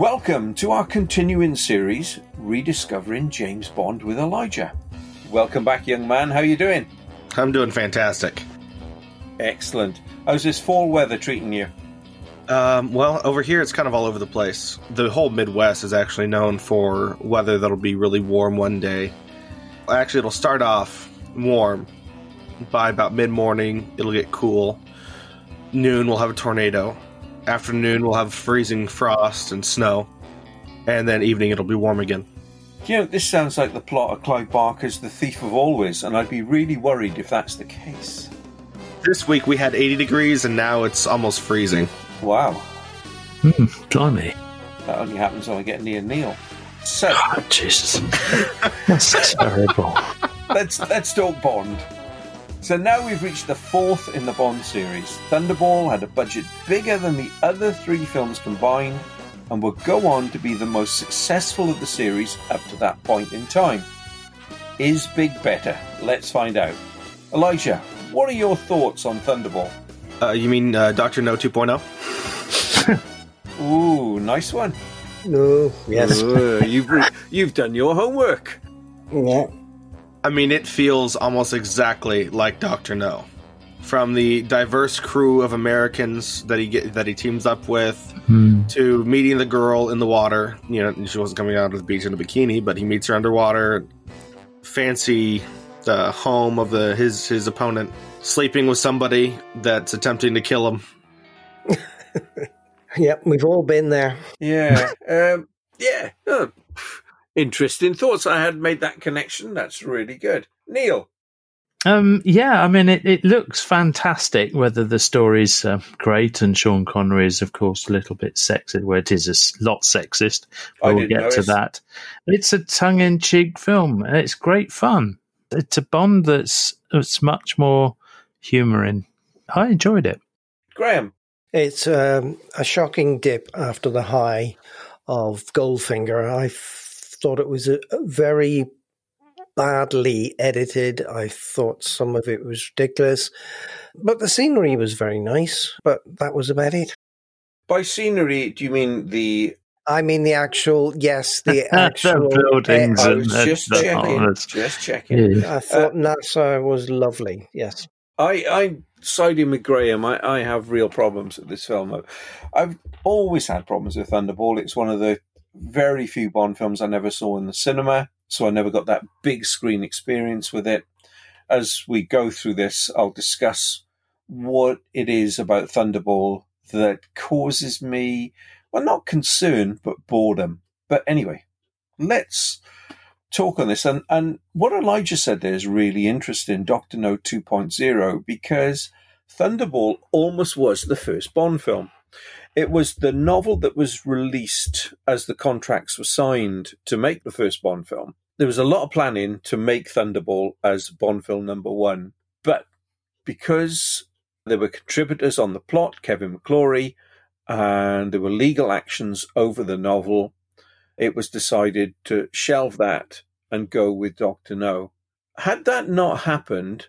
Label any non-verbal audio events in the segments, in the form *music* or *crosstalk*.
Welcome to our continuing series, Rediscovering James Bond with Elijah. Welcome back, young man. How are you doing? I'm doing fantastic. Excellent. How's this fall weather treating you? Um, well, over here it's kind of all over the place. The whole Midwest is actually known for weather that'll be really warm one day. Actually, it'll start off warm. By about mid morning, it'll get cool. Noon, we'll have a tornado. Afternoon, we'll have freezing frost and snow. And then evening, it'll be warm again. You know, this sounds like the plot of Clive Barker's The Thief of Always, and I'd be really worried if that's the case. This week we had 80 degrees and now it's almost freezing. Wow. Hmm, blimey. That only happens when I get near Neil. So, Oh, Jesus. *laughs* That's terrible. let's let's talk Bond. So now we've reached the fourth in the Bond series. Thunderball had a budget bigger than the other three films combined, and would go on to be the most successful of the series up to that point in time. Is big better? Let's find out. Elijah, what are your thoughts on Thunderball? Uh, you mean uh, Dr. No oh? 2.0? *laughs* Ooh, nice one. No, yes. *laughs* Ooh, you've you've done your homework. Yeah. I mean, it feels almost exactly like Doctor No, from the diverse crew of Americans that he get, that he teams up with, Hmm. to meeting the girl in the water. You know, she wasn't coming out of the beach in a bikini, but he meets her underwater. Fancy uh, home of the his his opponent, sleeping with somebody that's attempting to kill him. *laughs* Yep, we've all been there. Yeah, *laughs* um, yeah. Oh, pff, interesting thoughts. I hadn't made that connection. That's really good, Neil. Um, yeah, I mean, it, it looks fantastic. Whether the story's uh, great, and Sean Connery is, of course, a little bit sexist. Well, it is a lot sexist. But we'll didn't get to that. It's a tongue-in-cheek film. and It's great fun. It's a Bond that's it's much more humouring. I enjoyed it. Graham. It's um, a shocking dip after the high of Goldfinger. I f- thought it was a, a very badly edited. I thought some of it was ridiculous. But the scenery was very nice, but that was about it. By scenery, do you mean the? I mean, the actual, yes, the *laughs* actual. buildings I uh, was and- just the- checking. just checking. Yeah. I thought Nassau was lovely, yes. I, I'm siding with Graham. I, I have real problems with this film. I've always had problems with Thunderball. It's one of the very few Bond films I never saw in the cinema, so I never got that big screen experience with it. As we go through this, I'll discuss what it is about Thunderball that causes me, well, not concern, but boredom. But anyway, let's talk on this. And, and what Elijah said there is really interesting, Dr. No 2.0, because Thunderball almost was the first Bond film. It was the novel that was released as the contracts were signed to make the first Bond film. There was a lot of planning to make Thunderball as Bond film number one, but because there were contributors on the plot, Kevin McClory, and there were legal actions over the novel, it was decided to shelve that and go with Doctor No. Had that not happened,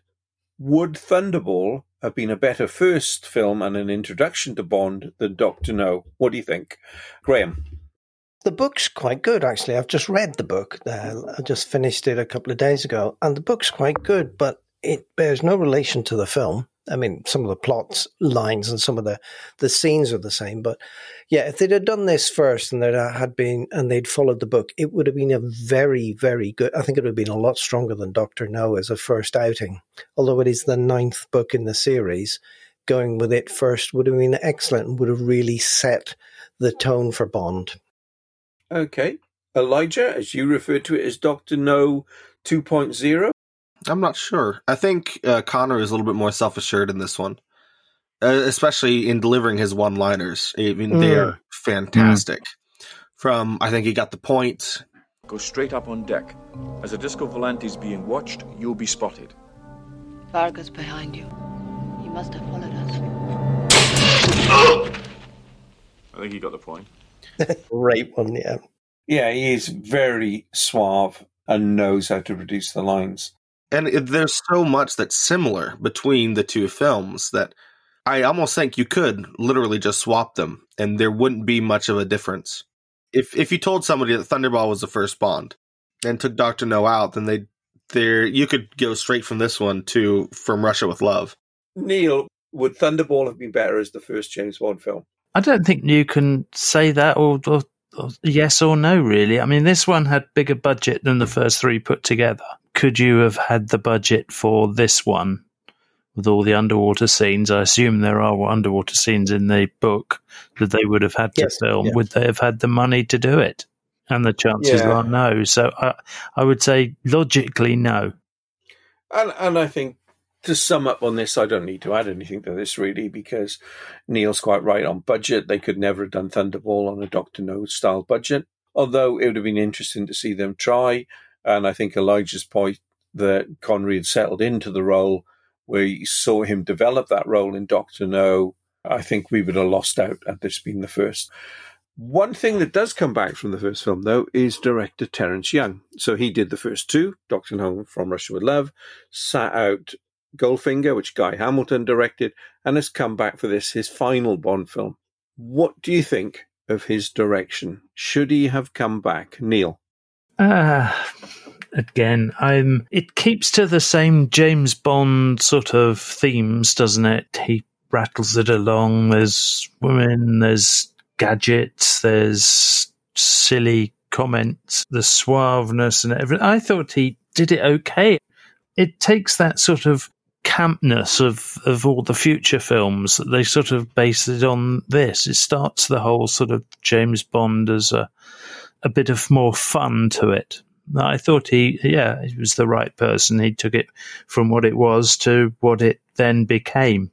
would Thunderball have been a better first film and an introduction to Bond than Doctor No? What do you think, Graham? The book's quite good, actually. I've just read the book. I just finished it a couple of days ago, and the book's quite good, but it bears no relation to the film. I mean, some of the plots lines and some of the, the scenes are the same, but yeah, if they'd have done this first and there had been and they'd followed the book, it would have been a very, very good. I think it would have been a lot stronger than Doctor No as a first outing, although it is the ninth book in the series. Going with it first would have been excellent and would have really set the tone for Bond. Okay. Elijah, as you refer to it as Doctor No 2.0. I'm not sure. I think uh, Connery is a little bit more self assured in this one, uh, especially in delivering his one liners. I mean, they Mm. are fantastic. From, I think he got the point. Go straight up on deck. As a Disco Volante is being watched, you'll be spotted. Vargas behind you. He must have followed us. I think he got the point. *laughs* Great one, yeah. Yeah, he is very suave and knows how to produce the lines. And it, there's so much that's similar between the two films that I almost think you could literally just swap them and there wouldn't be much of a difference. if if you told somebody that Thunderball was the first Bond and took Doctor No out, then they there you could go straight from this one to From Russia with Love. Neil, would Thunderball have been better as the first James Bond film? I don't think you can say that or, or, or yes or no, really. I mean, this one had bigger budget than the first three put together. Could you have had the budget for this one with all the underwater scenes? I assume there are underwater scenes in the book that they would have had to Yes, film. yeah. Would they have had the money to do it? And the chances Yeah. are no. So I, I would say logically no. And and I think to sum up on this, I don't need to add anything to this really because Neil's quite right on budget. They could never have done Thunderball on a Doctor No style budget. Although it would have been interesting to see them try. And I think Elijah's point that Connery had settled into the role you saw him develop that role in Doctor No, I think we would have lost out had this been the first. One thing that does come back from the first film, though, is director Terence Young. So he did the first two, Doctor No from Russia with Love, sat out Goldfinger, which Guy Hamilton directed, and has come back for this, his final Bond film. What do you think of his direction? Should he have come back? Neil? Uh, again, I'm. It keeps to the same James Bond sort of themes, doesn't it? He rattles it along. There's women, there's gadgets, there's silly comments, the suaveness and everything. I thought he did it okay. It takes that sort of campness of, of all the future films that they sort of base it on this. It starts the whole sort of James Bond as a a bit of more fun to it. I thought he, yeah, he was the right person. He took it from what it was to what it then became.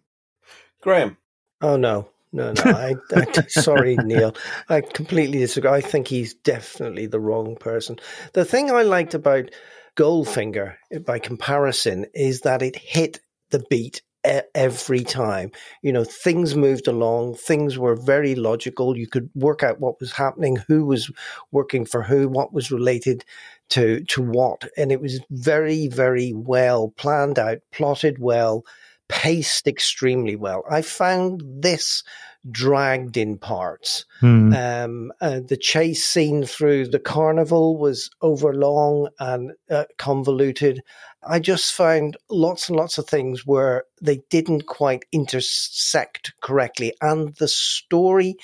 Graham? Oh no, no, no. I, I sorry, *laughs* Neil. I completely disagree. I think he's definitely the wrong person. The thing I liked about Goldfinger, by comparison, is that it hit the beat every time. You know, things moved along. Things were very logical. You could work out what was happening, who was working for who, what was related to to what, and it was very, very well planned out, plotted well paced extremely well. I found this dragged in parts. Hmm. Um, uh, the chase scene through the carnival was overlong and uh, convoluted. I just found lots and lots of things where they didn't quite intersect correctly, and the story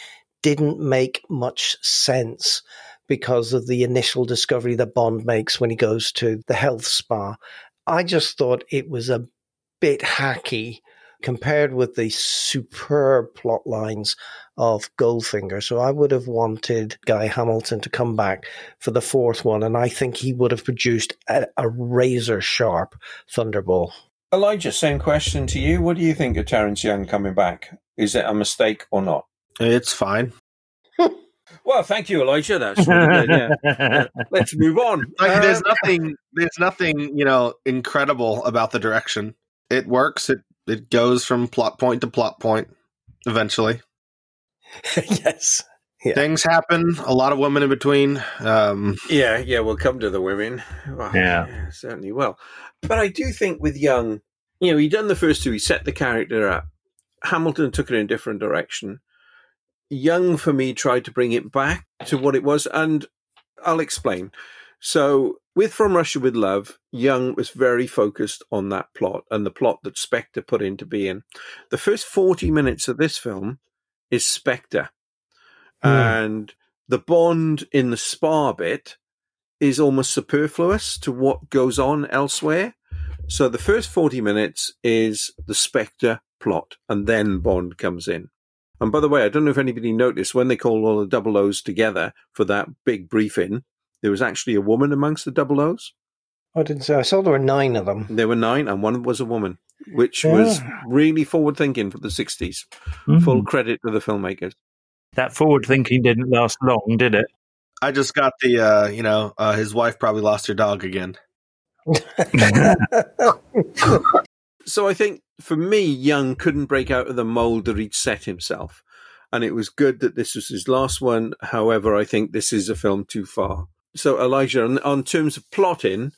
didn't make much sense because of the initial discovery that Bond makes when he goes to the health spa. I just thought it was a bit hacky compared with the superb plot lines of Goldfinger. So I would have wanted Guy Hamilton to come back for the fourth one, and I think he would have produced a, a razor sharp Thunderball. Elijah, same question to you. What do you think of Terence Young coming back? Is it a mistake or not? It's fine. *laughs* Well, thank you, Elijah. That's really good. Yeah. *laughs* Let's move on. Like, there's Uh, nothing. There's nothing you know incredible about the direction. It works. It it goes from plot point to plot point. Eventually, *laughs* yes. Yeah. things happen. A lot of women in between. Um, Yeah, yeah, we'll come to the women. Well, Yeah. certainly will. But I do think with Young, you know, he done the first two, he set the character up. Hamilton took it in a different direction. Young, for me, tried to bring it back to what it was, and I'll explain. So, with From Russia with Love, Young was very focused on that plot and the plot that Spectre put into being. The first 40 minutes of this film is Spectre. Hmm. And the Bond in the spa bit is almost superfluous to what goes on elsewhere. So the first 40 minutes is the Spectre plot, and then Bond comes in. And by the way, I don't know if anybody noticed when they call all the double O's together for that big briefing, there was actually a woman amongst the double O's. I didn't say. I saw there were nine of them. There were nine, and one was a woman, which was really forward thinking for the 60s. Hmm. Full credit to the filmmakers. That forward thinking didn't last long, did it? I just got the uh, you know uh, his wife probably lost her dog again. *laughs* So I think for me, Young couldn't break out of the mold that he'd set himself. And it was good that this was his last one. However, I think this is a film too far. So, Elijah, on, on terms of plotting,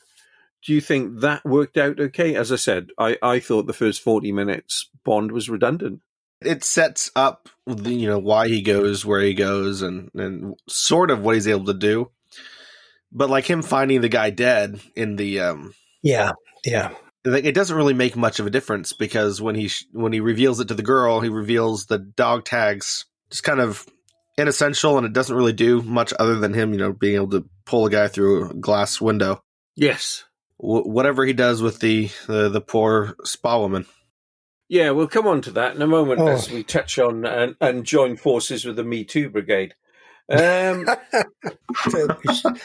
do you think that worked out okay? As I said, I, I thought the first 40 minutes Bond was redundant. It sets up, the, you know, why he goes where he goes and, and sort of what he's able to do. But like him finding the guy dead in the, um, Yeah, yeah. like, it doesn't really make much of a difference because when he sh- when he reveals it to the girl, he reveals the dog tags, just kind of inessential, and it doesn't really do much other than him, you know, being able to pull a guy through a glass window. Yes. W- whatever he does with the, the the poor spa woman. Yeah, we'll come on to that in a moment Oh. as we touch on and, and join forces with the Me Too Brigade. Um, *laughs*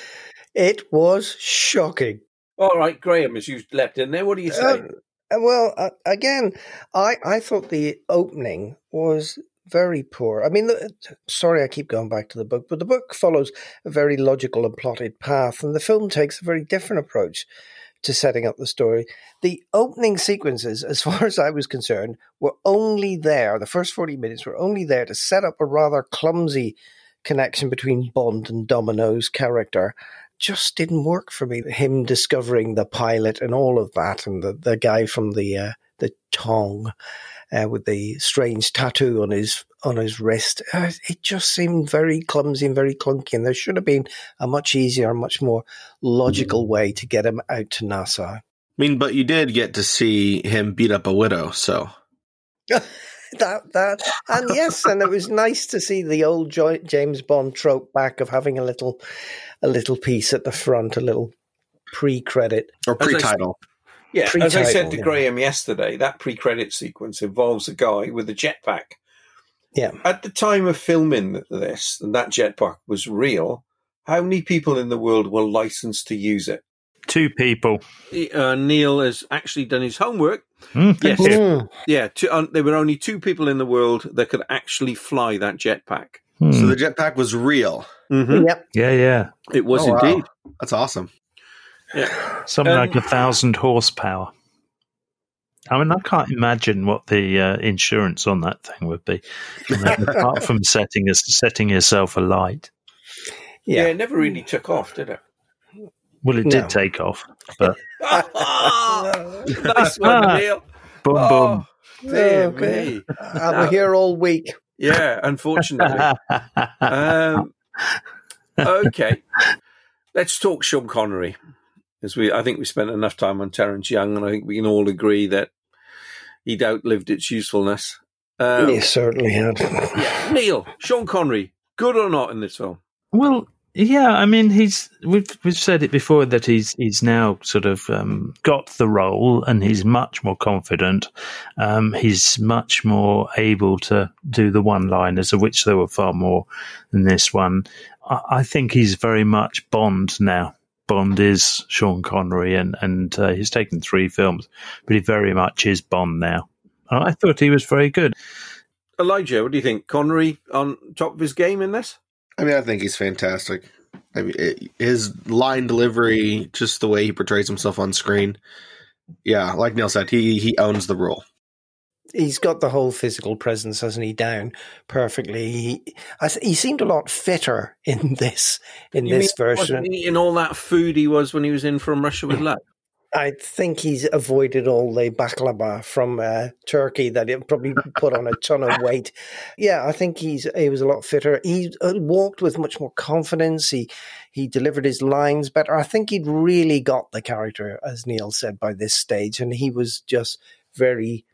it was shocking. all right, Graham, as you leapt in there, what do you say? Uh, well, uh, again, I, I thought the opening was very poor. I mean, the, sorry, I keep going back to the book, but the book follows a very logical and plotted path, and the film takes a very different approach to setting up the story. The opening sequences, as *laughs* far as I was concerned, were only there, the first 40 minutes were only there to set up a rather clumsy connection between Bond and Domino's character. Just didn't work for me. Him discovering the pilot and all of that, and the, the guy from the uh, the Tong uh, with the strange tattoo on his on his wrist. Uh, it just seemed very clumsy and very clunky. And there should have been a much easier, much more logical way to get him out to Nassau. I mean, but you did get to see him beat up a widow, so *laughs* that that and yes, and it was nice to see the old James Bond trope back of having a little a little piece at the front, a little pre-credit. or As I pre-title. Yeah, as I said to yeah. Graham yesterday, that pre-credit sequence involves a guy with a jetpack. Yeah. At the time of filming this, and that jetpack was real, how many people in the world were licensed to use it? Two people. Uh, Neil has actually done his homework. Hmm, Yes. Mm. Yeah, two, um, there were only two people in the world that could actually fly that jetpack. Hmm. So the jetpack was real. Mm-hmm. Yep. yeah, yeah. It was Oh, wow. indeed. That's awesome. Yeah. Something Um, like a thousand horsepower. I mean, I can't imagine what the uh, insurance on that thing would be, *laughs* apart from setting us setting yourself alight. Yeah. Yeah. it never really took off, did it? Well, it No. did take off, but *laughs* *laughs* nice one, Neil. boom, Oh, dear Okay. me. And we're here all week. Yeah, unfortunately. um, okay, let's talk Sean Connery. As we, I think we spent enough time on Terence Young, and I think we can all agree that he'd outlived its usefulness. Um, you certainly had. yeah. Neil, Sean Connery, good or not in this film? Well, yeah, I mean, he's we've we've said it before that he's he's now sort of um, got the role and he's much more confident. Um, he's much more able to do the one-liners, of which there were far more than this one. I, I think he's very much Bond now. Bond is Sean Connery, and and uh, he's taken three films, but he very much is Bond now. And I thought he was very good. Elijah, what do you think? Connery on top of his game in this? I mean, I think he's fantastic. I mean, it, his line delivery, just the way he portrays himself on screen. Yeah, like Neil said, he he owns the role. He's got the whole physical presence, hasn't he, down perfectly. He, I, he seemed a lot fitter in *laughs* this in You this version. eating all that food he was when he was in From Russia with *laughs* Love. I think he's avoided all the baklava from uh, Turkey that it probably put on a ton of *laughs* weight. Yeah, I think he's he was a lot fitter. He uh, walked with much more confidence. He he delivered his lines better. I think he'd really got the character, as Neil said, by this stage, and he was just very.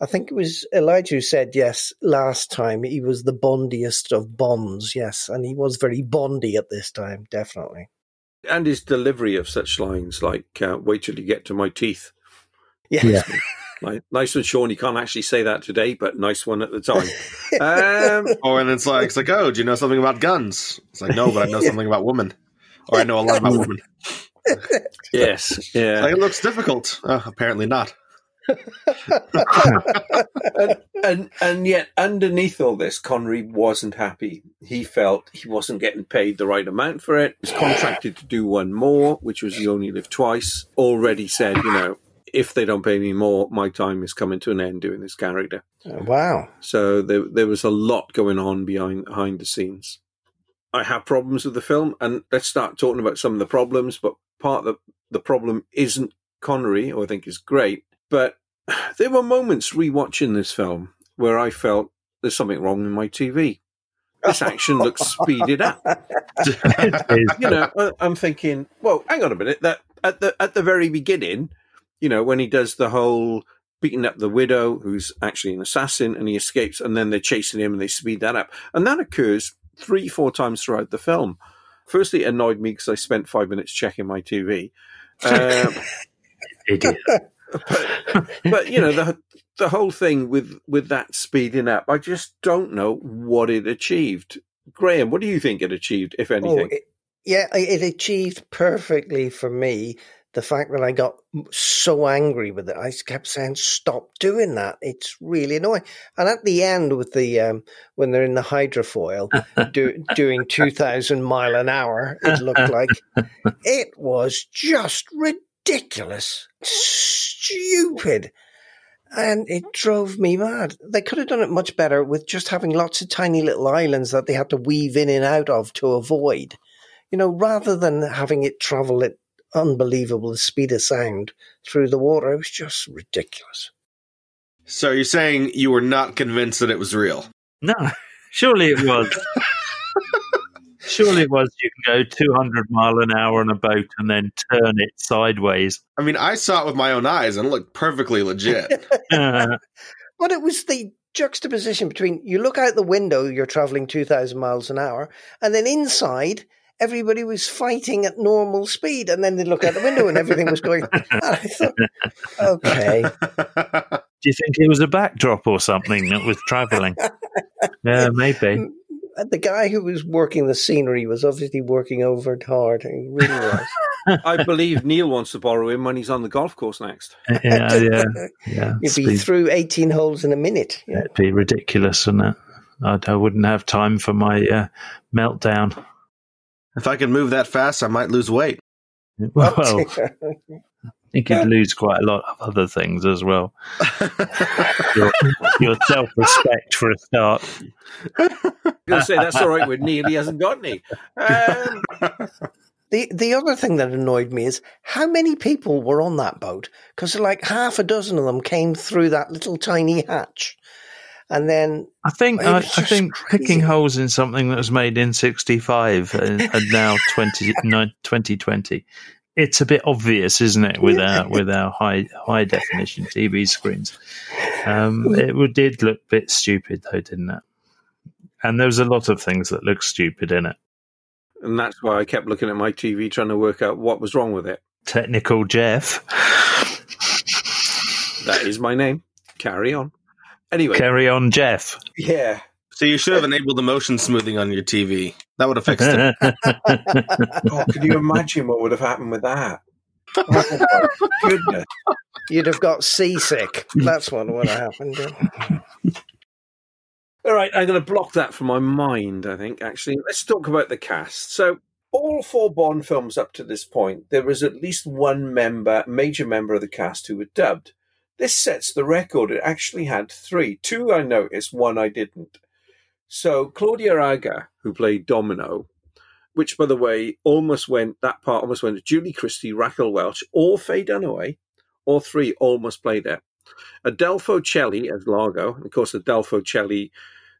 I think it was Elijah who said yes last time. He was the bondiest of bonds, yes, and he was very bondy at this time, definitely. and his delivery of such lines like uh, "Wait till you get to my teeth." Yeah. Yeah. Like, nice one, Sean. You can't actually say that today, but nice one at the time. *laughs* um, Oh, and it's like it's like, oh, do you know something about guns? It's like, no, but I know something about women, or I know a lot about women. yes, yeah. Like, it looks difficult. Oh, apparently not. And, and and yet underneath all this, Connery wasn't happy. He felt he wasn't getting paid the right amount for it. He was contracted to do one more, which was "You Only Live Twice." Already said, you know, if they don't pay me more, my time is coming to an end doing this character. Oh, wow. So there there was a lot going on behind behind the scenes. I have problems with the film, and let's start talking about some of the problems. But part of the, the problem isn't Connery, who I think is great, but *sighs* there were moments rewatching this film where I felt there's something wrong with my TV. This action looks speeded up. *laughs* *laughs* you know, I'm thinking, well, hang on a minute. That at the at the very beginning, you know, when he does the whole beating up the widow, who's actually an assassin, and he escapes, and then they're chasing him, and they speed that up, and that occurs three, four times throughout the film. Firstly, it annoyed me because I spent five minutes checking my TV. *laughs* Um, Idiot. But you know the the whole thing with with that speeding up, I just don't know what it achieved. Graham, what do you think it achieved, if Oh, anything? it, yeah, it it achieved perfectly for me the fact that I got so angry with it. I kept saying, "Stop doing that! It's really annoying." And at the end, with the um, when they're in the hydrofoil do, doing *laughs* two thousand mile an hour, it looked like it was just ridiculous, *laughs* stupid. And it drove me mad. They could have done it much better with just having lots of tiny little islands that they had to weave in and out of to avoid you know, rather than having it travel at unbelievable speed of sound through the water, it was just ridiculous. So you're saying you were not convinced that it was real? No, *laughs* surely it was. *laughs* surely it was. You can go 200 mile an hour on a boat and then turn it sideways. I mean, I saw it with my own eyes and it looked perfectly legit. *laughs* Uh, But it was the juxtaposition between you look out the window, you're traveling 2,000 miles an hour, and then inside, everybody was fighting at normal speed. And then they look out the window and everything was going. I thought, *laughs* okay. *laughs* do you think it was a backdrop or something that was travelling? Yeah, maybe. The guy who was working the scenery was obviously working over hard. He really was. *laughs* I believe Neil wants to borrow him when he's on the golf course next. *laughs* Yeah, yeah, yeah. You'd be Speed- through 18 holes in a minute. Yeah. It'd be ridiculous, wouldn't it? I'd, I wouldn't have time for my uh, meltdown. if I could move that fast, I might lose weight. *laughs* Well, I think you'd lose quite a lot of other things as well. Your, *laughs* your self respect for a start. *laughs* I'm say that's all right with Neil. He hasn't got any. Um, *laughs* The the other thing that annoyed me is how many people were on that boat because like half a dozen of them came through that little tiny hatch, and then I think It I, I think crazy. picking holes in something that was made in '65 and, and now 20, 2020, it's a bit obvious, isn't it? With our with our high high definition *laughs* TV screens, um, it did look a bit stupid though, didn't it? And there was a lot of things that looked stupid in it. and that's why I kept looking at my TV trying to work out what was wrong with it. Technical Jeff, That is my name. Carry on. Anyway, carry on, Jeff. yeah. So you should have enabled the motion smoothing on your TV. That would have fixed it. *laughs* Oh, could you imagine what would have happened with that? Oh, my goodness. *laughs* you'd have got seasick. That's what would have happened. All right, I'm going to block that from my mind, I think, actually. Let's talk about the cast. So, all four Bond films up to this point, there was at least one member, major member of the cast who were dubbed. This sets the record. It actually had three. Two I noticed, one I didn't. So, Claudia Aga, who played Domino, which, by the way, almost went, that part almost went to Julie Christie, Raquel Welch, or Faye Dunaway. All three almost played it. Adolfo Celi as Largo. And of course, Adolfo Celi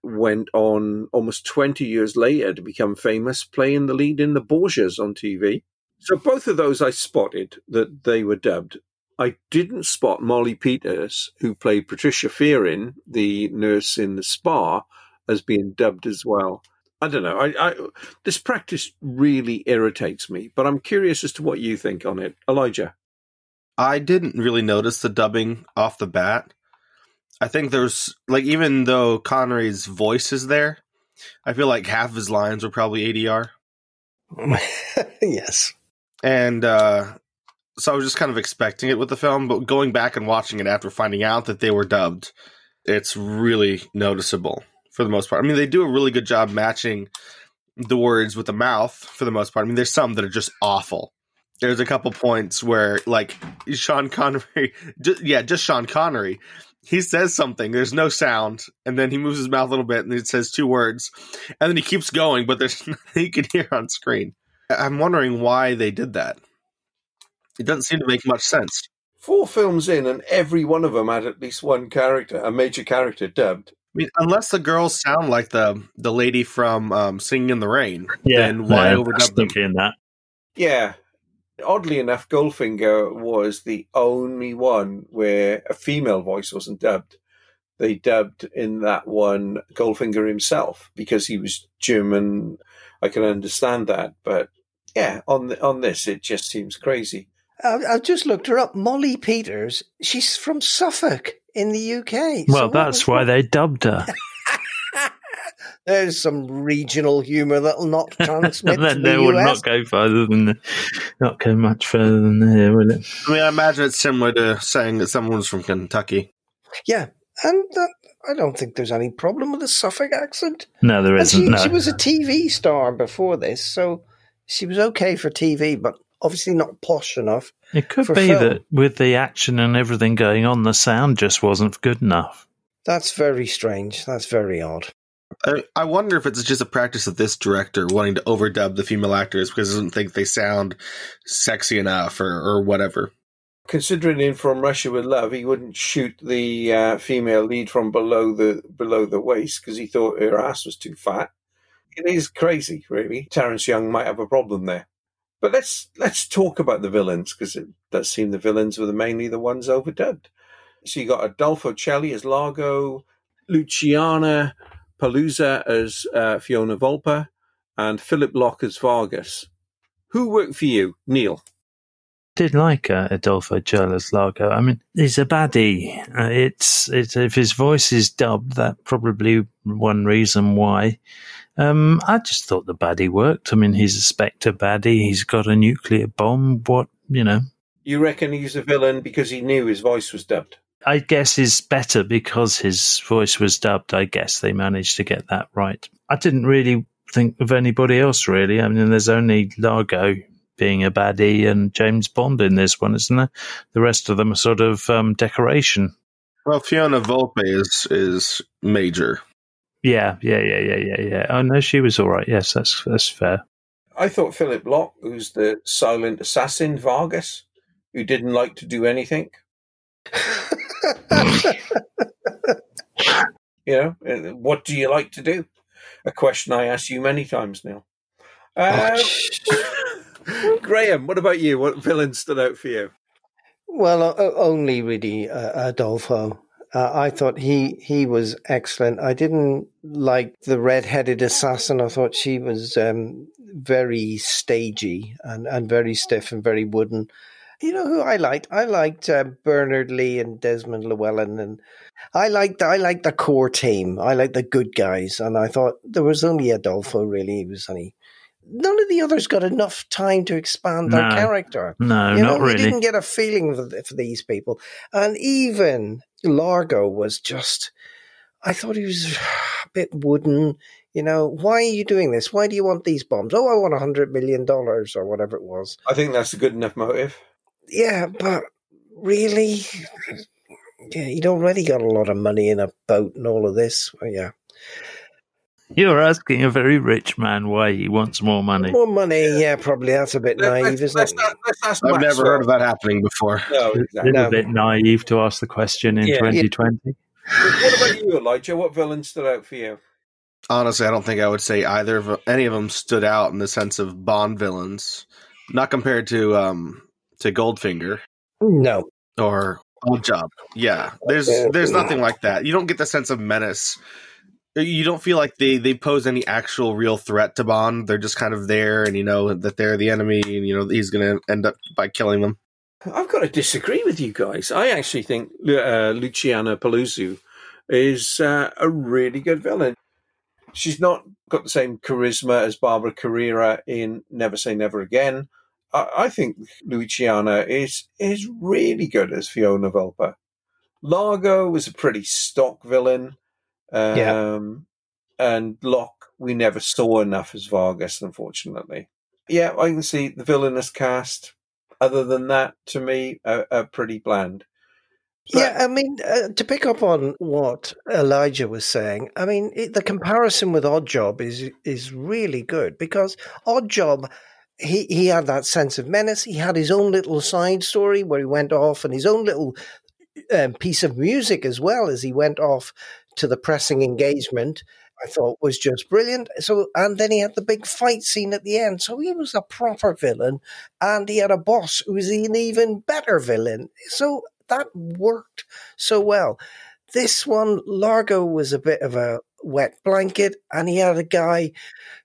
went on almost 20 years later to become famous, playing the lead in The Borgias on TV. So both of those I spotted that they were dubbed. I didn't spot Molly Peters, who played Patricia Fearing, the nurse in the spa, as being dubbed as well. I don't know. I, I this practice really irritates me, but I'm curious as to what you think on it, Elijah. I didn't really notice the dubbing off the bat. I think there's like even though Connery's voice is there, I feel like half of his lines were probably ADR. *laughs* yes. And uh so I was just kind of expecting it with the film, but going back and watching it after finding out that they were dubbed, it's really noticeable for the most part. I mean, they do a really good job matching the words with the mouth for the most part. I mean, there's some that are just awful. There's a couple points where, like, Sean Connery, *laughs* ju- yeah, just Sean Connery, he says something, there's no sound, and then he moves his mouth a little bit and it says two words, and then he keeps going, but there's *laughs* nothing you can hear on screen. I'm wondering why they did that. It doesn't seem to make much sense. Four films in, and every one of them had at least one character, a major character dubbed. Mean, unless the girls sound like the the lady from um, Singing in the Rain, Yeah, then why yeah, overdub them? thinking that. Yeah. Oddly enough, Goldfinger was the only one where a female voice wasn't dubbed. They dubbed in that one Goldfinger himself because he was German. I can understand that, but yeah, on the, on this, it just seems crazy. I've, I've just looked her up. Molly Peters. She's from Suffolk in the UK. Well, So that's what- why they dubbed her. *laughs* There's some regional humour that'll not *laughs* transmit and to then the they would US. not go further than the, not go much further than there, will it? I mean, I imagine it's similar to saying that someone's from Kentucky. Yeah, and uh, I don't think there's any problem with the Suffolk accent. No, there And isn't. she, no. she was a TV star before this, so she was okay for TV, but obviously not posh enough. it could be film. that with the action and everything going on, the sound just wasn't good enough. That's very strange. That's very odd. I, I wonder if it's just a practice of this director wanting to overdub the female actors because he doesn't think they sound sexy enough or, or whatever. Considering in From Russia with Love, he wouldn't shoot the uh, female lead from below the below the waist because he thought her ass was too fat. It is crazy, really. Terence Young might have a problem there. But let's let's talk about the villains because it does seem the villains were mainly the ones overdubbed. So you got Adolfo Celi as Largo, Luciana Paluzzi as uh, Fiona Volpe, and Philip Locke as Vargas. Who worked for you, Neil? Did like uh, Adolfo Jolas Largo. I mean, he's a baddie. Uh, it's it's if his voice is dubbed, that probably one reason why. Um, I just thought the baddie worked. I mean, he's a Spectre baddie. He's got a nuclear bomb. What you know? You reckon he's a villain because he knew his voice was dubbed? I guess is better because his voice was dubbed. I guess they managed to get that right. I didn't really think of anybody else really. I mean, there's only Largo being a baddie and James Bond in this one, isn't there? The rest of them are sort of um, decoration. Well, Fiona Volpe is is major. Yeah, yeah, yeah, yeah, yeah, yeah. Oh no, she was all right. Yes, that's that's fair. I thought Philip Locke, who's the silent assassin Vargas, who didn't like to do anything. *laughs* You know, uh, what do you like to do? A question I ask you many times, now. Uh, *laughs* Graham, what about you? What villain stood out for you? Well, uh, only really uh, Adolfo. Uh, I thought he he was excellent. I didn't like the red-headed assassin. I thought she was um, very stagey and, and very stiff and very wooden. You know who I liked? I liked uh, Bernard Lee and Desmond Llewellyn, and I liked I liked the core team. I liked the good guys, and I thought there was only Adolfo. Really, he was only. None of the others got enough time to expand their No. character. No, You not know, we didn't get a feeling for, for these people. And even Largo was just, I thought he was a bit wooden. You know, why are you doing this? Why do you want these bombs? Oh, I want a hundred million dollars or whatever it was. I think that's a good enough motive. Yeah, but really, yeah, you'd already got a lot of money in a boat and all of this. Well, yeah, You're asking a very rich man why he wants more money. more money. Yeah, probably that's a bit naive, let's, isn't let's, it? not- let's ask I've never heard of that happening before. No, A exactly. little No. bit naive to ask the question in Yeah. 2020. What about you, Elijah? What villain stood out for you? Honestly, I don't think I would say either of any of them stood out in the sense of Bond villains, not compared to um to Goldfinger No, or Odd Job. Yeah, there's there's nothing like that. You don't get the sense of menace. You don't feel like they they pose any actual real threat to Bond. They're just kind of there, and you know that they're the enemy, and you know he's going to end up by killing them. I've got to disagree with you guys. I actually think uh, Luciana Paluzzi is uh, a really good villain. She's not got the same charisma as Barbara Carrera in Never Say Never Again. I, I think Luciana is is really good as Fiona Volpe. Largo was a pretty stock villain. Um, Yeah. And Locke, we never saw enough as Vargas, unfortunately. Yeah, I can see the villainous cast other than that, to me, are, are pretty bland. But- yeah, I mean, uh, to pick up on what Elijah was saying, I mean, it, the comparison with Odd Job is is really good because Odd Job, he he had that sense of menace. He had his own little side story where he went off and his own little um, piece of music as well as he went off to the pressing engagement. I thought was just brilliant. So, and then he had the big fight scene at the end. So he was a proper villain, and he had a boss who was an even better villain. So that worked so well. This one, Largo was a bit of a wet blanket, and he had a guy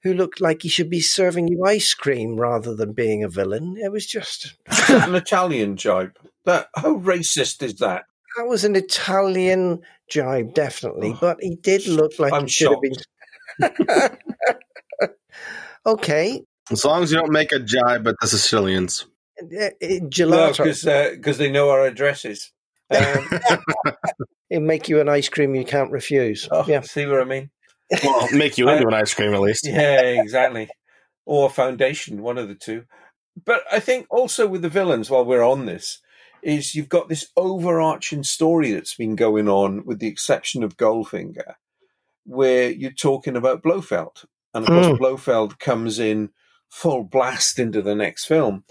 who looked like he should be serving you ice cream rather than being a villain. It was just an Italian jibe. That how racist is that? That was an Italian jibe, definitely, but he did look like I'm he should have been. *laughs* okay, As long as you don't make a jibe at the Sicilians. Uh, uh, No, gelato. because they know our addresses. Um, *laughs* It'll make you an ice cream you can't refuse. oh, Yeah. see what I mean? Well, make you into *laughs* an ice cream at least. Yeah, exactly. or foundation, one of the two. But I think also with the villains, while we're on this, is you've got this overarching story that's been going on, with the exception of Goldfinger, where you're talking about Blofeld, and of course Mm. Blofeld comes in full blast into the next film.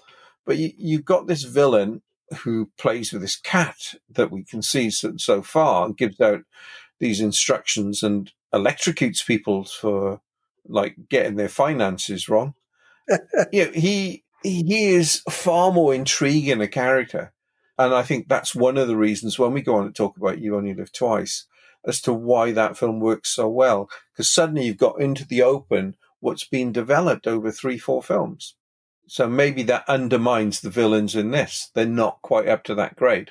But you, you've got this villain who plays with this cat that we can see so, so far and gives out these instructions and electrocutes people for like getting their finances wrong. *laughs* you know, he he is far more intriguing a character, and I think that's one of the reasons when we go on to talk about You Only Live Twice as to why that film works so well. Because suddenly you've got into the open what's been developed over three, four films. So maybe that undermines the villains in this. They're not quite up to that grade.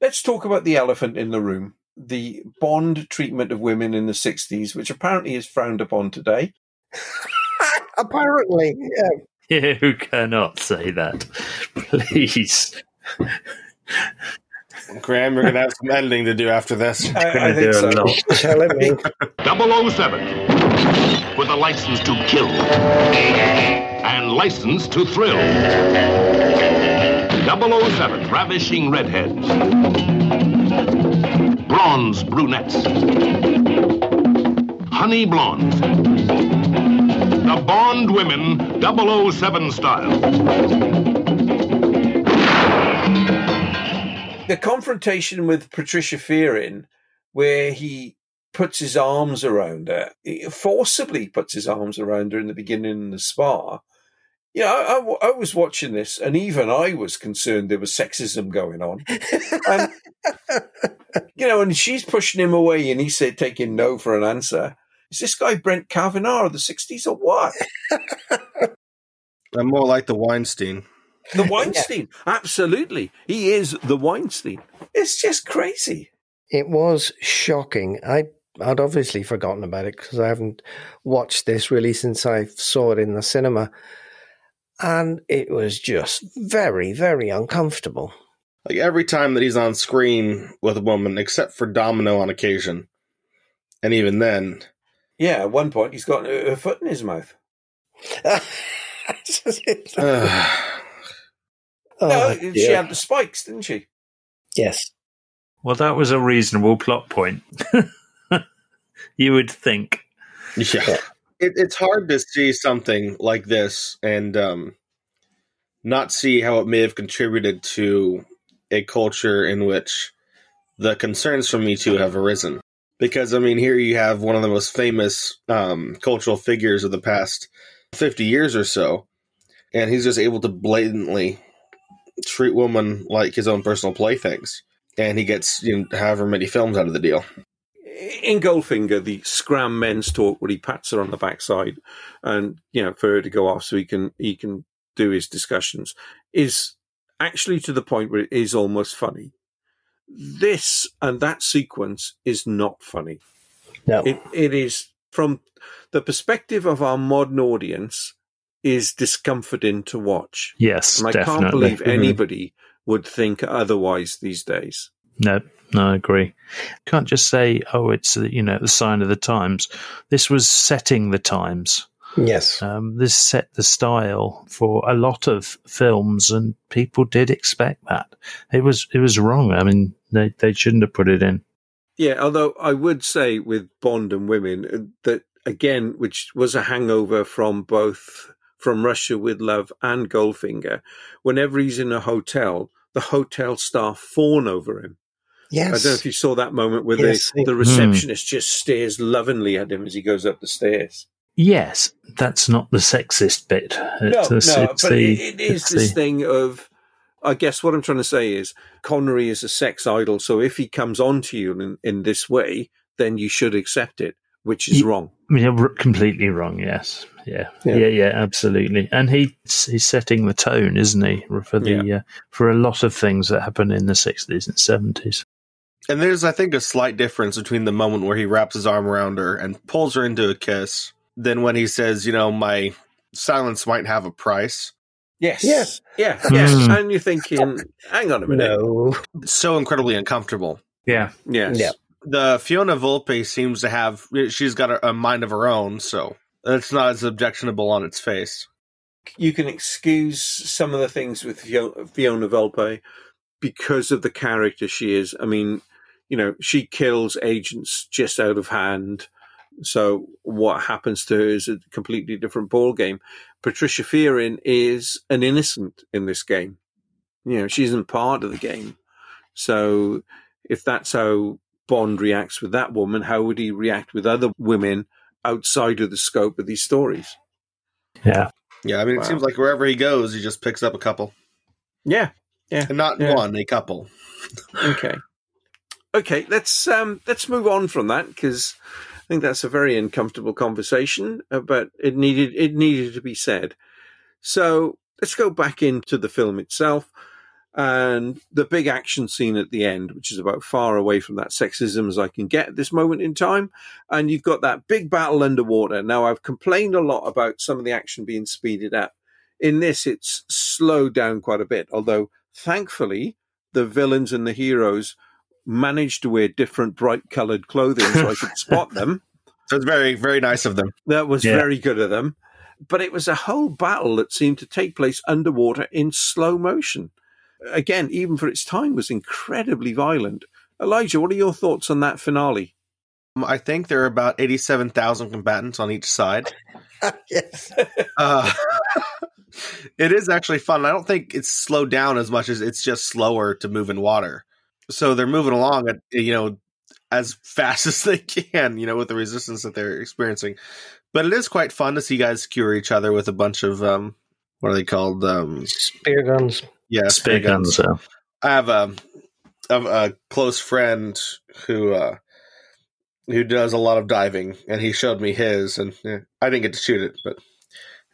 Let's talk about the elephant in the room. The Bond treatment of women in the 60s, which apparently is frowned upon today. *laughs* Apparently, yeah. You cannot say that. *laughs* Please. *laughs* Graham, you're going to have some editing to do after this. I, I Gonna think do so. a lot. Telling me. 007 with a license to kill and license to thrill. 007 ravishing redheads, bronze brunettes, honey blondes. The Bond women 007 style. The confrontation with Patricia Fearing, where he puts his arms around her, he forcibly puts his arms around her in the beginning in the spa. Yeah, I, I- I was watching this, and even I was concerned there was sexism going on. And, you know, and she's pushing him away, and he said, taking no for an answer. Is this guy Brett Kavanaugh of the 60s or what? I'm more like the Weinstein. The *laughs* Weinstein. Absolutely. He is the Weinstein. It's just crazy. It was shocking. I I'd obviously forgotten about it because I haven't watched this really since I saw it in the cinema, and it was just very very uncomfortable. Like every time that he's on screen with a woman, except for Domino on occasion. And even then, Yeah, at one point he's got a, a foot in his mouth. *sighs* *laughs* *sighs* *laughs* Oh, no, she had the spikes, didn't she? yes. Well, that was a reasonable plot point. *laughs* you would think. yeah. It, it's hard to see something like this and um, not see how it may have contributed to a culture in which the concerns from Me Too have arisen. Because, I mean, here you have one of the most famous um, cultural figures of the past 50 years or so, and he's just able to blatantly treat women like his own personal playthings. And he gets you know, however many films out of the deal. In Goldfinger, the scram men's talk where he pats her on the backside and, you know, for her to go off so he can he can do his discussions is actually to the point where it is almost funny. This and that sequence is not funny. No. It it is from the perspective of our modern audience is discomforting to watch. Yes, And I definitely. can't believe Mhm. anybody would think otherwise these days. No, no, I agree. Can't just say, "Oh, it's uh, you know the sign of the times." This was setting the times. Yes. Um, this set the style for a lot of films, and people did expect that. It was it was wrong. I mean, they they shouldn't have put it in. Yeah, although I would say with Bond and women uh, that again, which was a hangover from both from Russia with Love and Goldfinger. Whenever he's in a hotel, the hotel staff fawn over him. Yes. I don't know if you saw that moment where Yes. the, the receptionist just stares lovingly at him as he goes up the stairs. Yes, that's not the sexist bit. No, It's, no, it's but the- it, it is this the- thing of. I guess what I'm trying to say is Connery is a sex idol, so if he comes on to you in, in this way, then you should accept it, which is Ye- wrong. Yeah, r- completely wrong. Yes, yeah, Yeah. yeah, yeah, absolutely. And he he's setting the tone, isn't he, for the uh, for a lot of things that happen in the sixties and seventies. And there's, I think, a slight difference between the moment where he wraps his arm around her and pulls her into a kiss, than when he says, you know, my silence might have a price. Yes. Yes. Yeah. Yes. Hmm. And you're thinking, hang on a minute. No. So incredibly uncomfortable. Yeah, Yes. Yeah. The Fiona Volpe seems to have, she's got a, a mind of her own, so it's not as objectionable on its face. You can excuse some of the things with Fiona Volpe because of the character she is. I mean, you know, she kills agents just out of hand. So what happens to her is a completely different ball game. Patricia Fearing is an innocent in this game. You know, she isn't part of the game. So if that's how Bond reacts with that woman, how would he react with other women outside of the scope of these stories? yeah. Yeah, I mean, it Wow. seems like wherever he goes, he just picks up a couple. Yeah. And not Yeah. one, a couple. *laughs* Okay. Okay, let's um let's move on from that because I think that's a very uncomfortable conversation, uh, but it needed it needed to be said. So let's go back into the film itself and the big action scene at the end, which is about far away from that sexism as I can get at this moment in time. And you've got that big battle underwater. Now I've complained a lot about some of the action being speeded up. In this, it's slowed down quite a bit, although thankfully the villains and the heroes managed to wear different bright colored clothing so I could *laughs* spot them. So it's very, very nice of them. That was Yeah. very good of them. But it was a whole battle that seemed to take place underwater in slow motion. Again, even for its time, was incredibly violent. Elijah, what are your thoughts on that finale? Um, I think there are about 87,000 combatants on each side. *laughs* yes. Uh, *laughs* it is actually fun. I don't think it's slowed down as much as it's just slower to move in water. So they're moving along at, you know, as *laughs* fast as they can, you know, with the resistance that they're experiencing. But it is quite fun to see guys cure each other with a bunch of, um, what are they called? Um, Spear guns. Yeah, Spear guns. So. I have a, a a close friend who uh, who does a lot of diving, and he showed me his, and yeah, I didn't get to shoot it, but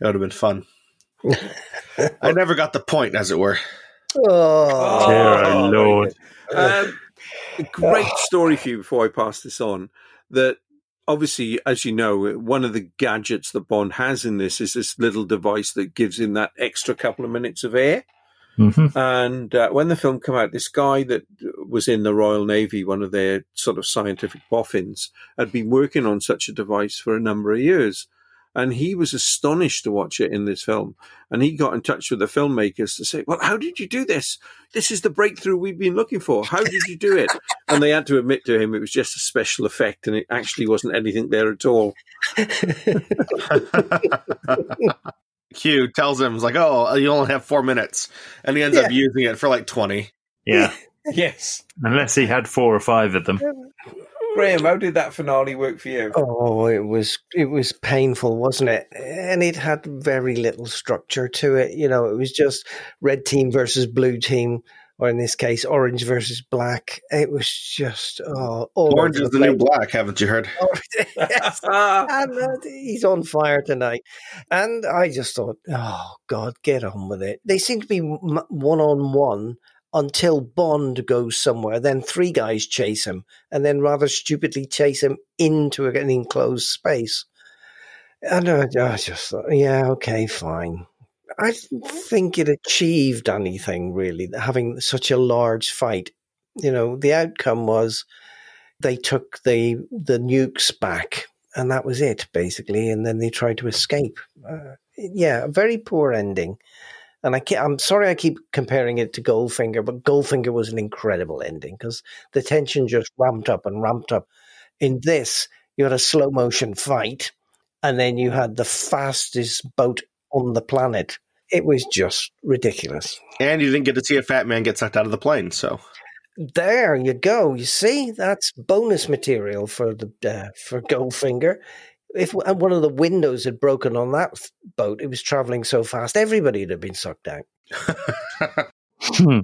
it would have been fun. *laughs* I never got the point, as it were. Oh. Dear very Lord. Um, great story for you before I pass this on. That obviously, as you know, one of the gadgets that Bond has in this is this little device that gives him that extra couple of minutes of air. Hmm And uh, when the film came out, this guy that was in the Royal Navy, one of their sort of scientific boffins, had been working on such a device for a number of years. And he was astonished to watch it in this film. And he got in touch with the filmmakers to say, Well, how did you do this? This is the breakthrough we've been looking for. How did you do it? *laughs* and they had to admit to him it was just a special effect and it actually wasn't anything there at all. *laughs* *laughs* Q tells him, "It's like, oh, uh, you only have four minutes," and he ends up using it for like twenty. Yeah, *laughs* Yes. unless he had four or five of them. Graham, how did that finale work for you? Oh, it was it was painful, wasn't it? And it had very little structure to it. You know, it was just red team versus blue team, or in this case, orange versus black. It was just oh, Orange is the new black, haven't you heard? Oh, *laughs* yes. and uh, he's on fire tonight. And I just thought, oh God, get on with it. They seem to be one on one until Bond goes somewhere. Then three guys chase him, and then rather stupidly chase him into an enclosed space. And I, I just thought, yeah, okay, fine. I didn't think it achieved anything really, having such a large fight. You know, the outcome was they took the the nukes back, and that was it basically. And then they tried to escape. Uh, yeah, a very poor ending. And I am sorry I keep comparing it to Goldfinger, but Goldfinger was an incredible ending because the tension just ramped up and ramped up. In this, you had a slow motion fight, and then you had the fastest boat on the planet. It was just ridiculous. And you didn't get to see a fat man get sucked out of the plane, so There you go. You see, that's bonus material for the uh, for Goldfinger. If one of the windows had broken on that boat, it was traveling so fast, everybody would have been sucked out. *laughs* Hmm.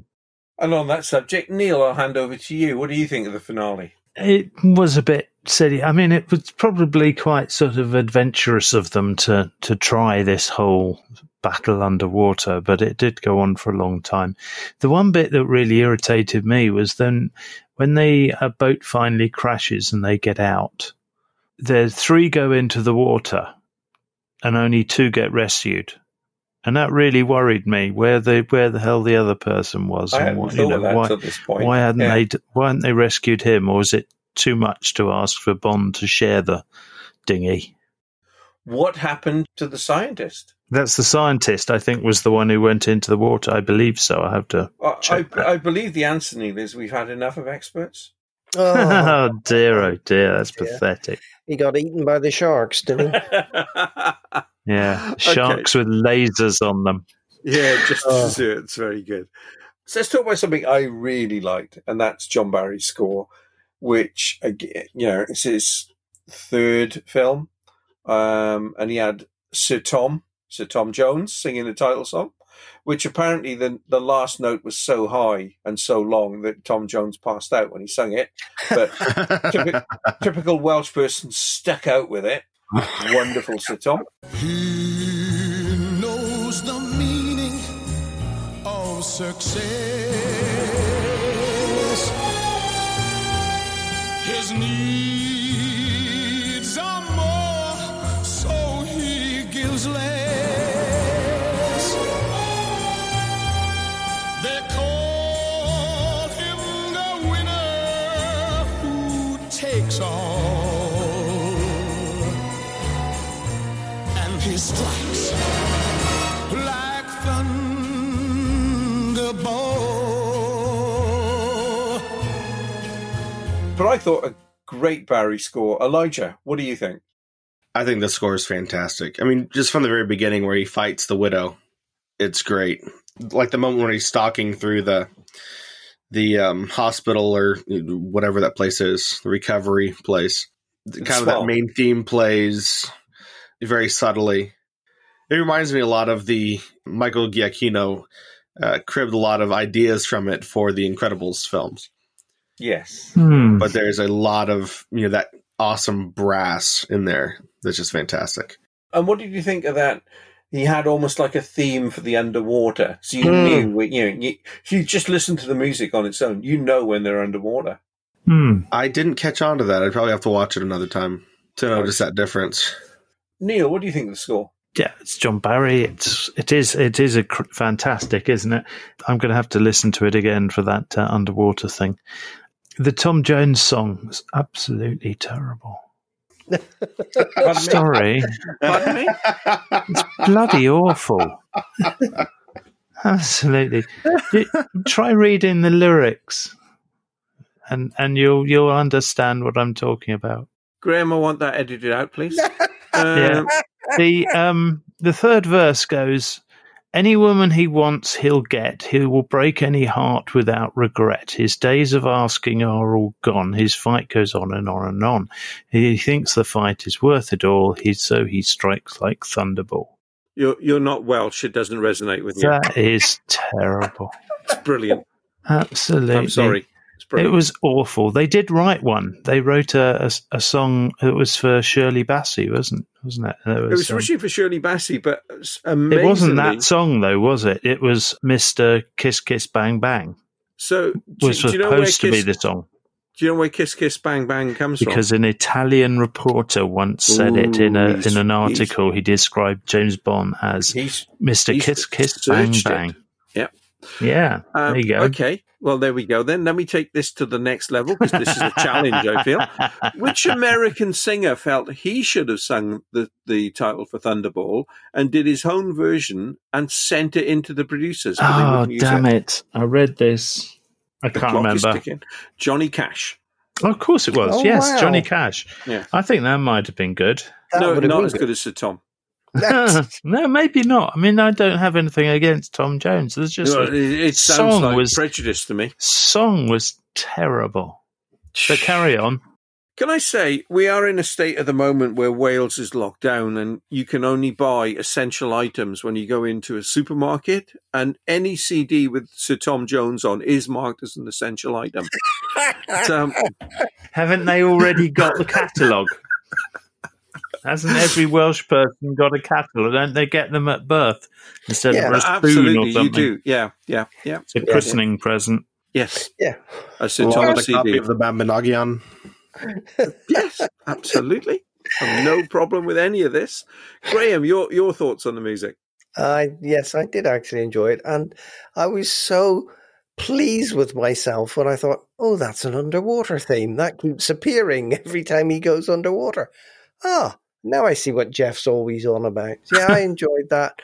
And on that subject, Neil, I'll hand over to you. What do you think of the finale? It was a bit silly. I mean, it was probably quite sort of adventurous of them to to try this whole battle underwater, but it did go on for a long time. The one bit that really irritated me was then when the a boat finally crashes and they get out, the three go into the water and only two get rescued. And that really worried me. Where the where the hell the other person was? I and what- of that why, till this point. why hadn't Yeah. they why hadn't they rescued him, or was it too much to ask for Bond to share the dinghy? What happened to the scientist? That's the scientist. I think was the one who went into the water. I believe so. I have to. I, I, I believe the answer, Neil, is we've had enough of experts. Oh, *laughs* Oh, dear, oh dear, that's dear. pathetic. he got eaten by the sharks, didn't he? *laughs* Yeah, Okay. sharks with lasers on them. Yeah, just Oh. to do it. It's very good. So let's talk about something I really liked, and that's John Barry's score, which again, you know, it's his third film, um, and he had Sir Tom, Sir Tom Jones, singing the title song, which apparently the the last note was so high and so long that Tom Jones passed out when he sung it. But *laughs* typical, typical Welsh person stuck out with it. *laughs* Wonderful, Sir Tom. He knows the meaning of success. But I thought a great Barry score. Elijah, what do you think? I think the score is fantastic. I mean, just from the very beginning where he fights the widow, it's great. Like the moment when he's stalking through the the um, hospital or whatever that place is, the recovery place. The, Kind of that main theme plays very subtly. It reminds me a lot of the Michael Giacchino uh, cribbed a lot of ideas from it for the Incredibles films Yes. Hmm. but there's a lot of you know that awesome brass in there that's just fantastic. And what did you think of that? He had almost like a theme for the underwater, so you Hmm. knew. You know, you, if you just listen to the music on its own, you know when they're underwater. Hmm. I didn't catch on to that. I'd probably have to watch it another time to notice that difference. Neil, what do you think of the score? Yeah, it's John Barry. It's it is it is a cr- fantastic, isn't it? I'm going to have to listen to it again for that uh, underwater thing. The Tom Jones song is absolutely terrible. Sorry, Pardon me? bloody awful. Absolutely. You- try reading the lyrics, and and you'll you'll understand what I'm talking about. Graham, I want that edited out, please. *laughs* Yeah. Um, the um the third verse goes any woman he wants he'll get he will break any heart without regret his days of asking are all gone his fight goes on and on and on he thinks the fight is worth it all he so he strikes like thunderbolt you're you're not Welsh. It doesn't resonate with you. that is terrible It's brilliant. absolutely I'm sorry. It was awful they did write one they wrote a, a, a song that was for shirley bassey wasn't wasn't it There it was um, originally for Shirley Bassey, but It wasn't that song though, was it? It was Mister Kiss Kiss Bang Bang. So, do, Was do you know where supposed to Kiss, be the song do you know where Kiss Kiss Bang Bang comes from? because an Italian reporter once said it in a in an article. He described James Bond as Mister Kiss Kiss Bang searched it. Bang. Yep. Yeah, Um, there you go. Okay, well there we go. Then let me take this to the next level because this is a challenge. I feel. *laughs* Which American singer felt he should have sung the the title for Thunderball and did his own version and sent it into the producers? Oh damn it. it! I read this. I The can't remember. Johnny Cash. Oh, of course it was. Oh, yes, wow. Johnny Cash. Yeah. I think that might have been good. That no, not as good. good as Sir Tom. *laughs* no, maybe not. I mean, I don't have anything against Tom Jones. There's just Well, the it, it sounds song like was prejudice to me. song was terrible. But carry on. Can I say we are in a state at the moment where Wales is locked down and you can only buy essential items when you go into a supermarket and any CD with Sir Tom Jones on is marked as an essential item. *laughs* But, um, Haven't they already got the catalogue? *laughs* Hasn't every Welsh person got a catalogue? Don't they get them at birth instead Yeah, of a spoon or absolutely, you do. Yeah, yeah, yeah. It's a christening present. Yes, Yeah. a Sir Along a copy of the Mabinogion. Yes, absolutely. Have no problem with any of this. Graham, your your thoughts on the music? I yes, I did actually enjoy it, and I was so pleased with myself when I thought, "Oh, that's an underwater theme that keeps appearing *laughs* every time he goes underwater." Ah, now I see what Jeff's always on about. Yeah, I *laughs* enjoyed that.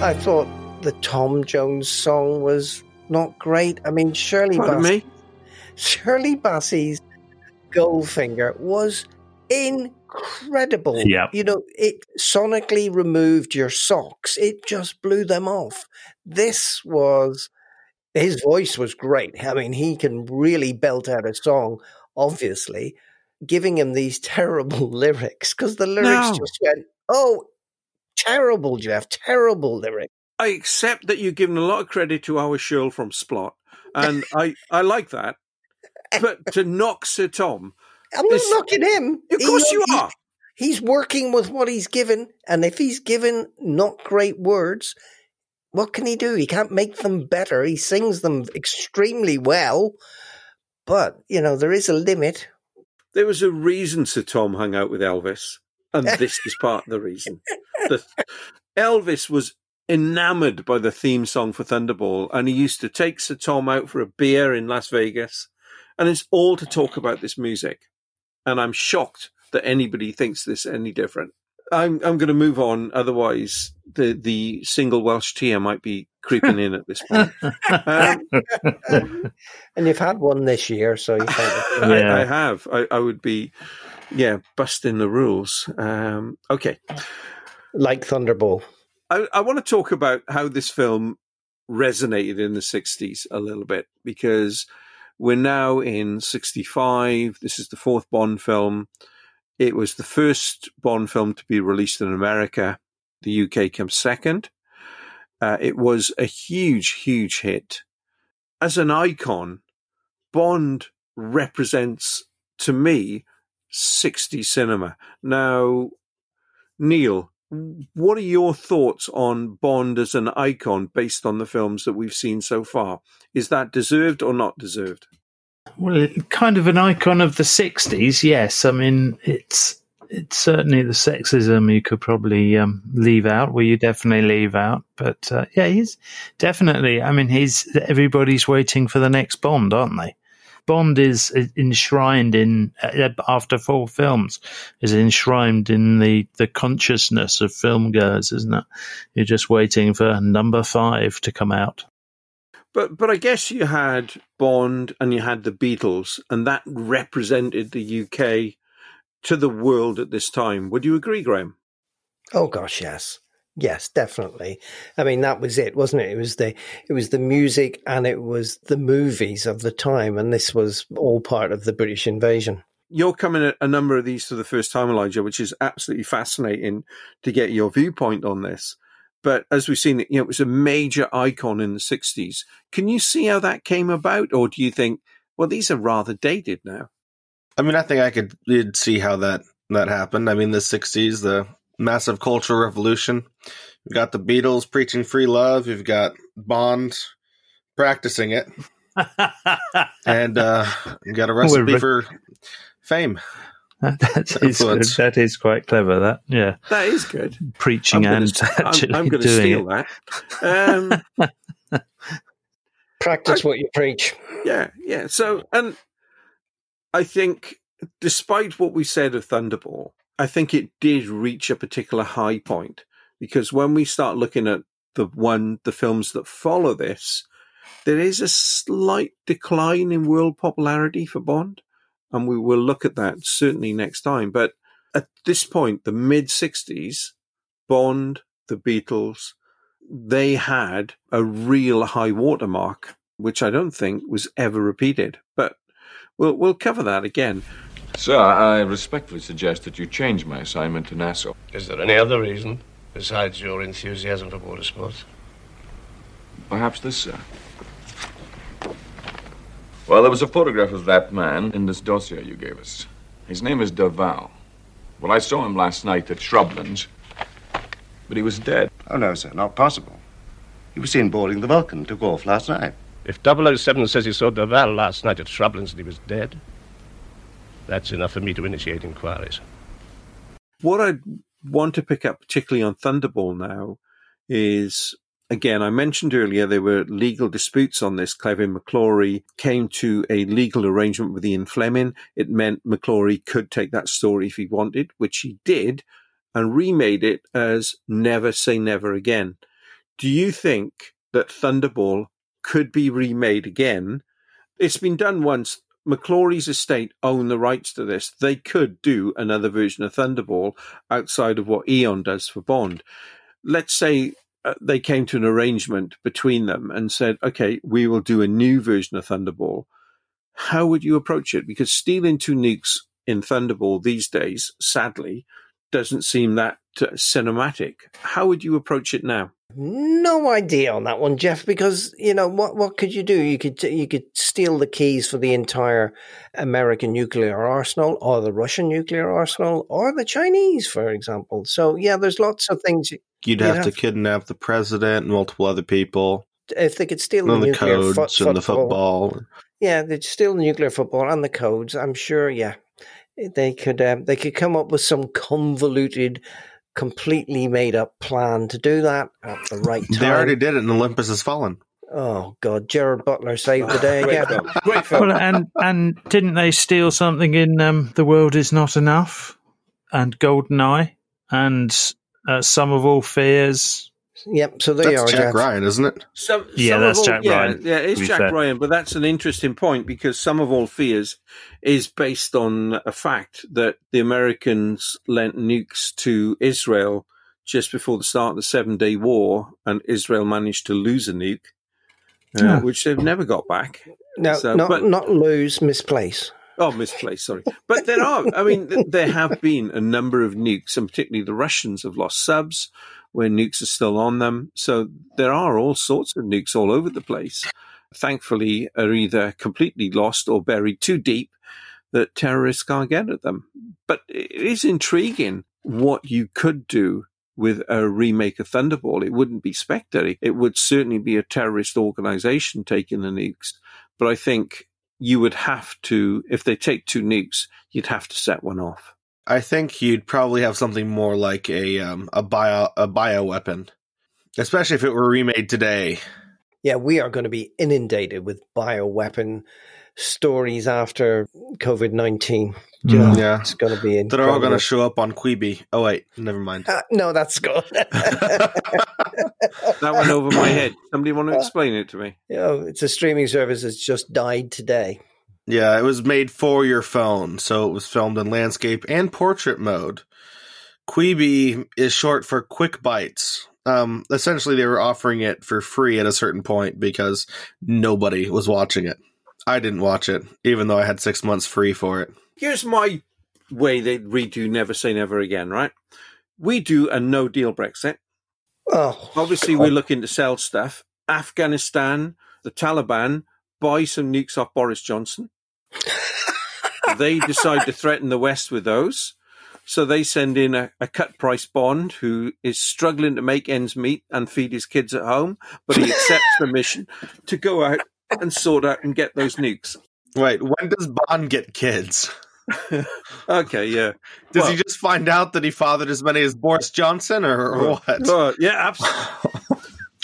I thought the Tom Jones song was not great. I mean, Shirley Pardon Bassey, me. *laughs* Shirley Bassey's Goldfinger was incredible. Yeah. You know, it sonically removed your socks. It just blew them off. This was his voice was great. I mean, he can really belt out a song, obviously, giving him these *laughs* terrible lyrics because the lyrics No. just went, oh, terrible, Jeff, terrible lyrics. I accept that you've given a lot of credit to our Shirl from Splott, and I, I like that. But to knock Sir Tom, I'm not knocking him. of course you he- are. He's working with what he's given, and if he's given not great words, what can he do? He can't make them better. He sings them extremely well, but you know there is a limit. There was a reason Sir Tom hung out with Elvis, and *laughs* this is part of the reason. The, Elvis was enamored by the theme song for Thunderball, and he used to take Sir Tom out for a beer in Las Vegas, and it's all to talk about this music. And I'm shocked that anybody thinks this any different. I'm I'm going to move on, otherwise the the single Welsh tear might be creeping in at this point. *laughs* Um, And you've had one this year, so you can't. *laughs* Yeah. I, I have. I, I would be, yeah, busting the rules. Um, okay. like Thunderball. I, I want to talk about how this film resonated in the 60s a little bit because we're now in 65. This is the fourth Bond film. It was the first Bond film to be released in America. The UK comes second. Uh, it was a huge, huge hit. As an icon, Bond represents to me 60 cinema. Now, Neil, what are your thoughts on Bond as an icon based on the films that we've seen so far? Is that deserved or not deserved? Well, kind of an icon of the '60s, yes. I mean, it's it's certainly the sexism you could probably um, leave out. Well, you definitely leave out, but uh, yeah, he's definitely. I mean, he's everybody's waiting for the next Bond, aren't they? Bond is enshrined in uh, after four films is enshrined in the the consciousness of film goers, isn't it? You're just waiting for number five to come out. But but I guess you had Bond and you had the Beatles, and that represented the UK to the world at this time. Would you agree, Graham? Oh gosh, yes. Yes, definitely. I mean, that was it, wasn't it? It was the it was the music and it was the movies of the time, and this was all part of the British invasion. You're coming at a number of these for the first time, Elijah, which is absolutely fascinating to get your viewpoint on this. But as we've seen, you know, it was a major icon in the 60s. Can you see how that came about? Or do you think, well, these are rather dated now? I mean, I think I could see how that that happened. I mean, the '60s, the massive cultural revolution. You've got the Beatles preaching free love. You've got Bond practicing it, *laughs* and uh, you got a recipe Well, for fame. *laughs* that is good. That is quite clever. That yeah, That is good. preaching I'm and gonna, actually I'm, I'm going to steal it. that. Um, *laughs* Practice what you preach. yeah, yeah. So, and I think, despite what we said of Thunderball, I think it did reach a particular high point because when we start looking at the one the films that follow this, there is a slight decline in world popularity for Bond, and we will look at that certainly next time. But at this point, the mid '60s, Bond, the Beatles, they had a real high watermark, which I don't think was ever repeated. But we'll we'll cover that again. Sir, I respectfully suggest that you change my assignment to Nassau. Is there any other reason besides your enthusiasm for water sports? Perhaps this, sir. Well, there was a photograph of that man in this dossier you gave us. His name is Derval. Well, I saw him last night at Shrublands, but he was dead. Oh, no, sir, not possible. He was seen boarding the Vulcan, took off last night. If 007 says he saw Derval last night at Shrublands and he was dead, that's enough for me to initiate inquiries. What I want to pick up, particularly on Thunderball now, is again, I mentioned earlier there were legal disputes on this. Kevin McClory came to a legal arrangement with Ian Fleming. It meant McClory could take that story if he wanted, which he did, and remade it as Never Say Never Again. Do you think that Thunderball could be remade again? It's been done once. McClory's estate own the rights to this. They could do another version of Thunderball outside of what Eon does for Bond. Let's say uh, they came to an arrangement between them and said, okay, we will do a new version of Thunderball. How would you approach it? Because stealing two nukes in Thunderball these days, sadly, doesn't seem that uh, cinematic. How would you approach it now? No idea on that one, Jeff. Because you know what? What could you do? You could you could steal the keys for the entire American nuclear arsenal, or the Russian nuclear arsenal, or the Chinese, for example. So yeah, there's lots of things. you- You'd have to kidnap the president and multiple other people. if they could steal And the the codes fo- and the football. Yeah, they'd steal the nuclear football and the codes. I'm sure. Yeah, they could. Um, they could come up with some convoluted, completely made up plan to do that at the right time. They already did it in Olympus Has Fallen. Oh God, Gerard Butler saved the day *laughs* Great again. film. *laughs* Great film. Well, and and didn't they steal something in um, "The World Is Not Enough" and "Goldeneye" and uh, "Sum of All Fears"? Yep. So there you That's are, Jack Jeff. Ryan, isn't it? Some, Yeah, some that's all, Jack yeah, Ryan, Yeah, to it's Jack fair. Ryan, but that's an interesting point because sum of all fears is based on a fact that the Americans lent nukes to Israel just before the start of the Seven Day War, and Israel managed to lose a nuke, uh, Yeah. which they've never got back. No, So, not but- not lose, misplace. Oh, misplaced, sorry. But there are, I mean, there have been a number of nukes, and particularly the Russians have lost subs where nukes are still on them. So there are all sorts of nukes all over the place. Thankfully, are either completely lost or buried too deep that terrorists can't get at them. But it is intriguing what you could do with a remake of Thunderball. It wouldn't be Spectre. It would certainly be a terrorist organization taking the nukes. But I think you would have to, if they take two nukes, you'd have to set one off. I think you'd probably have something more like a um, a bio a bio weapon, especially if it were remade today. Yeah, we are going to be inundated with bioweapon stories after COVID nineteen. Mm. Yeah. it's going to be. In that are all going to show up on Quibi. Oh wait, never mind. Uh, no, that's good. *laughs* That went over my head. Somebody want to explain it to me? you know, it's a streaming service that's just died today. Yeah, it was made for your phone, so it was filmed in landscape and portrait mode. Quibi is short for Quick Bites. Um, essentially, they were offering it for free at a certain point because nobody was watching it. I didn't watch it, even though I had six months free for it. Here's my way they redo Never Say Never Again, right? We do a no deal Brexit. Oh, Obviously, God. we're looking to sell stuff. Afghanistan, the Taliban buy some nukes off Boris Johnson. They decide to threaten the West with those. So they send in a, a cut price Bond who is struggling to make ends meet and feed his kids at home, but he accepts the mission to go out and sort out and get those nukes. Wait, when does Bond get kids? *laughs* Okay, yeah. Does Well- he just find out that he fathered as many as Boris Johnson, or, or what? Uh, yeah, absolutely.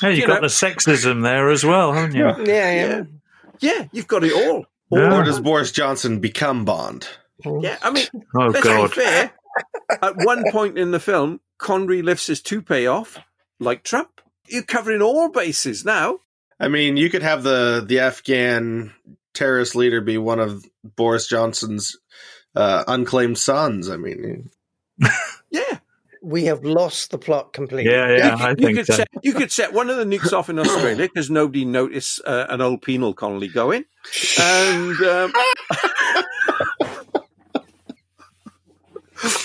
Oh, you've You got know- the sexism there as well, haven't you? yeah, yeah. Yeah. Yeah, you've got it all. Yeah. Or does Boris Johnson become Bond? Yeah, I mean, Oh let's God! be fair. At one point in the film, Connery lifts his toupee off, like Trump. You're covering all bases now. I mean, you could have the the Afghan terrorist leader be one of Boris Johnson's uh, unclaimed sons. I mean, Yeah. *laughs* We have lost the plot completely. Yeah, yeah, you, could- I you think could so. set you could set one of the nukes off in Australia because nobody noticed uh, an old penal colony going, and um, *laughs*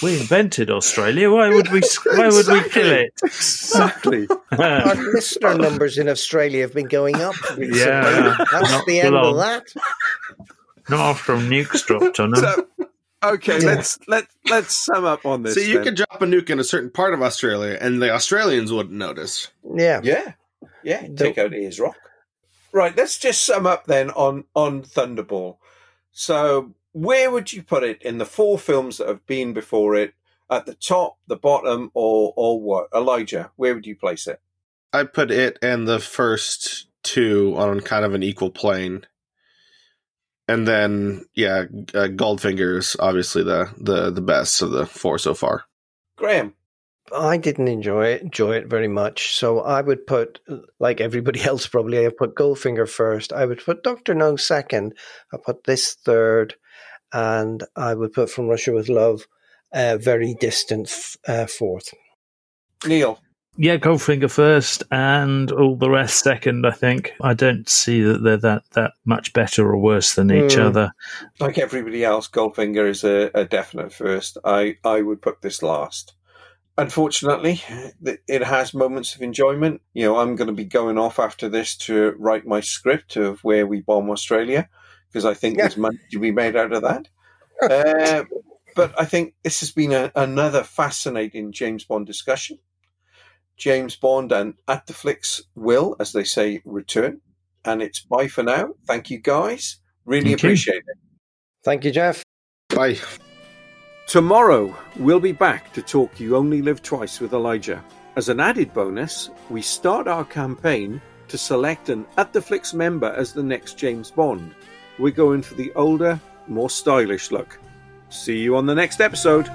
We invented Australia. Why would we? Why would we kill it? exactly. *laughs* Our listener numbers in Australia have been going up *laughs* recently. Yeah. That's Not the end long. of that. Not after nukes dropped on them. So, okay, Yeah. let's let let's sum up on this. see, you then. could drop a nuke in a certain part of Australia, and the Australians wouldn't notice. Yeah. Yeah, yeah. Take out Ayers Rock. Right. Let's just sum up then on on Thunderball. So, where would you put it in the four films that have been before it? At the top, the bottom, or or what? Elijah, where would you place it? I put it and the first two on kind of an equal plane, and then yeah, uh, Goldfinger is obviously the the the best of the four so far. Graham. I didn't enjoy it, enjoy it very much. So I would put, like everybody *laughs* else probably, I would put Goldfinger first. I would put Doctor No second. I put this third, and I would put From Russia with Love, uh, very distant f- uh, fourth. Neil. Yeah, Goldfinger first, and all the rest second. I think I don't see that they're that that much better or worse than each Hmm. other. like everybody else, Goldfinger is a, a definite first. I, I would put this last. Unfortunately, it has moments of enjoyment. You know, I'm going to be going off after this to write my script of where we bomb Australia because I think there's money to be made out of that. Uh, but I think this has been a, another fascinating James Bond discussion. James Bond and At the Flicks will, as they say, return. And it's bye for now. Thank you, guys. Really Thank you. appreciate it. Thank you, Jeff. Bye. Tomorrow, we'll be back to talk You Only Live Twice with Elijah. As an added bonus, we start our campaign to select an At the Flicks member as the next James Bond. We're going for the older, more stylish look. See you on the next episode.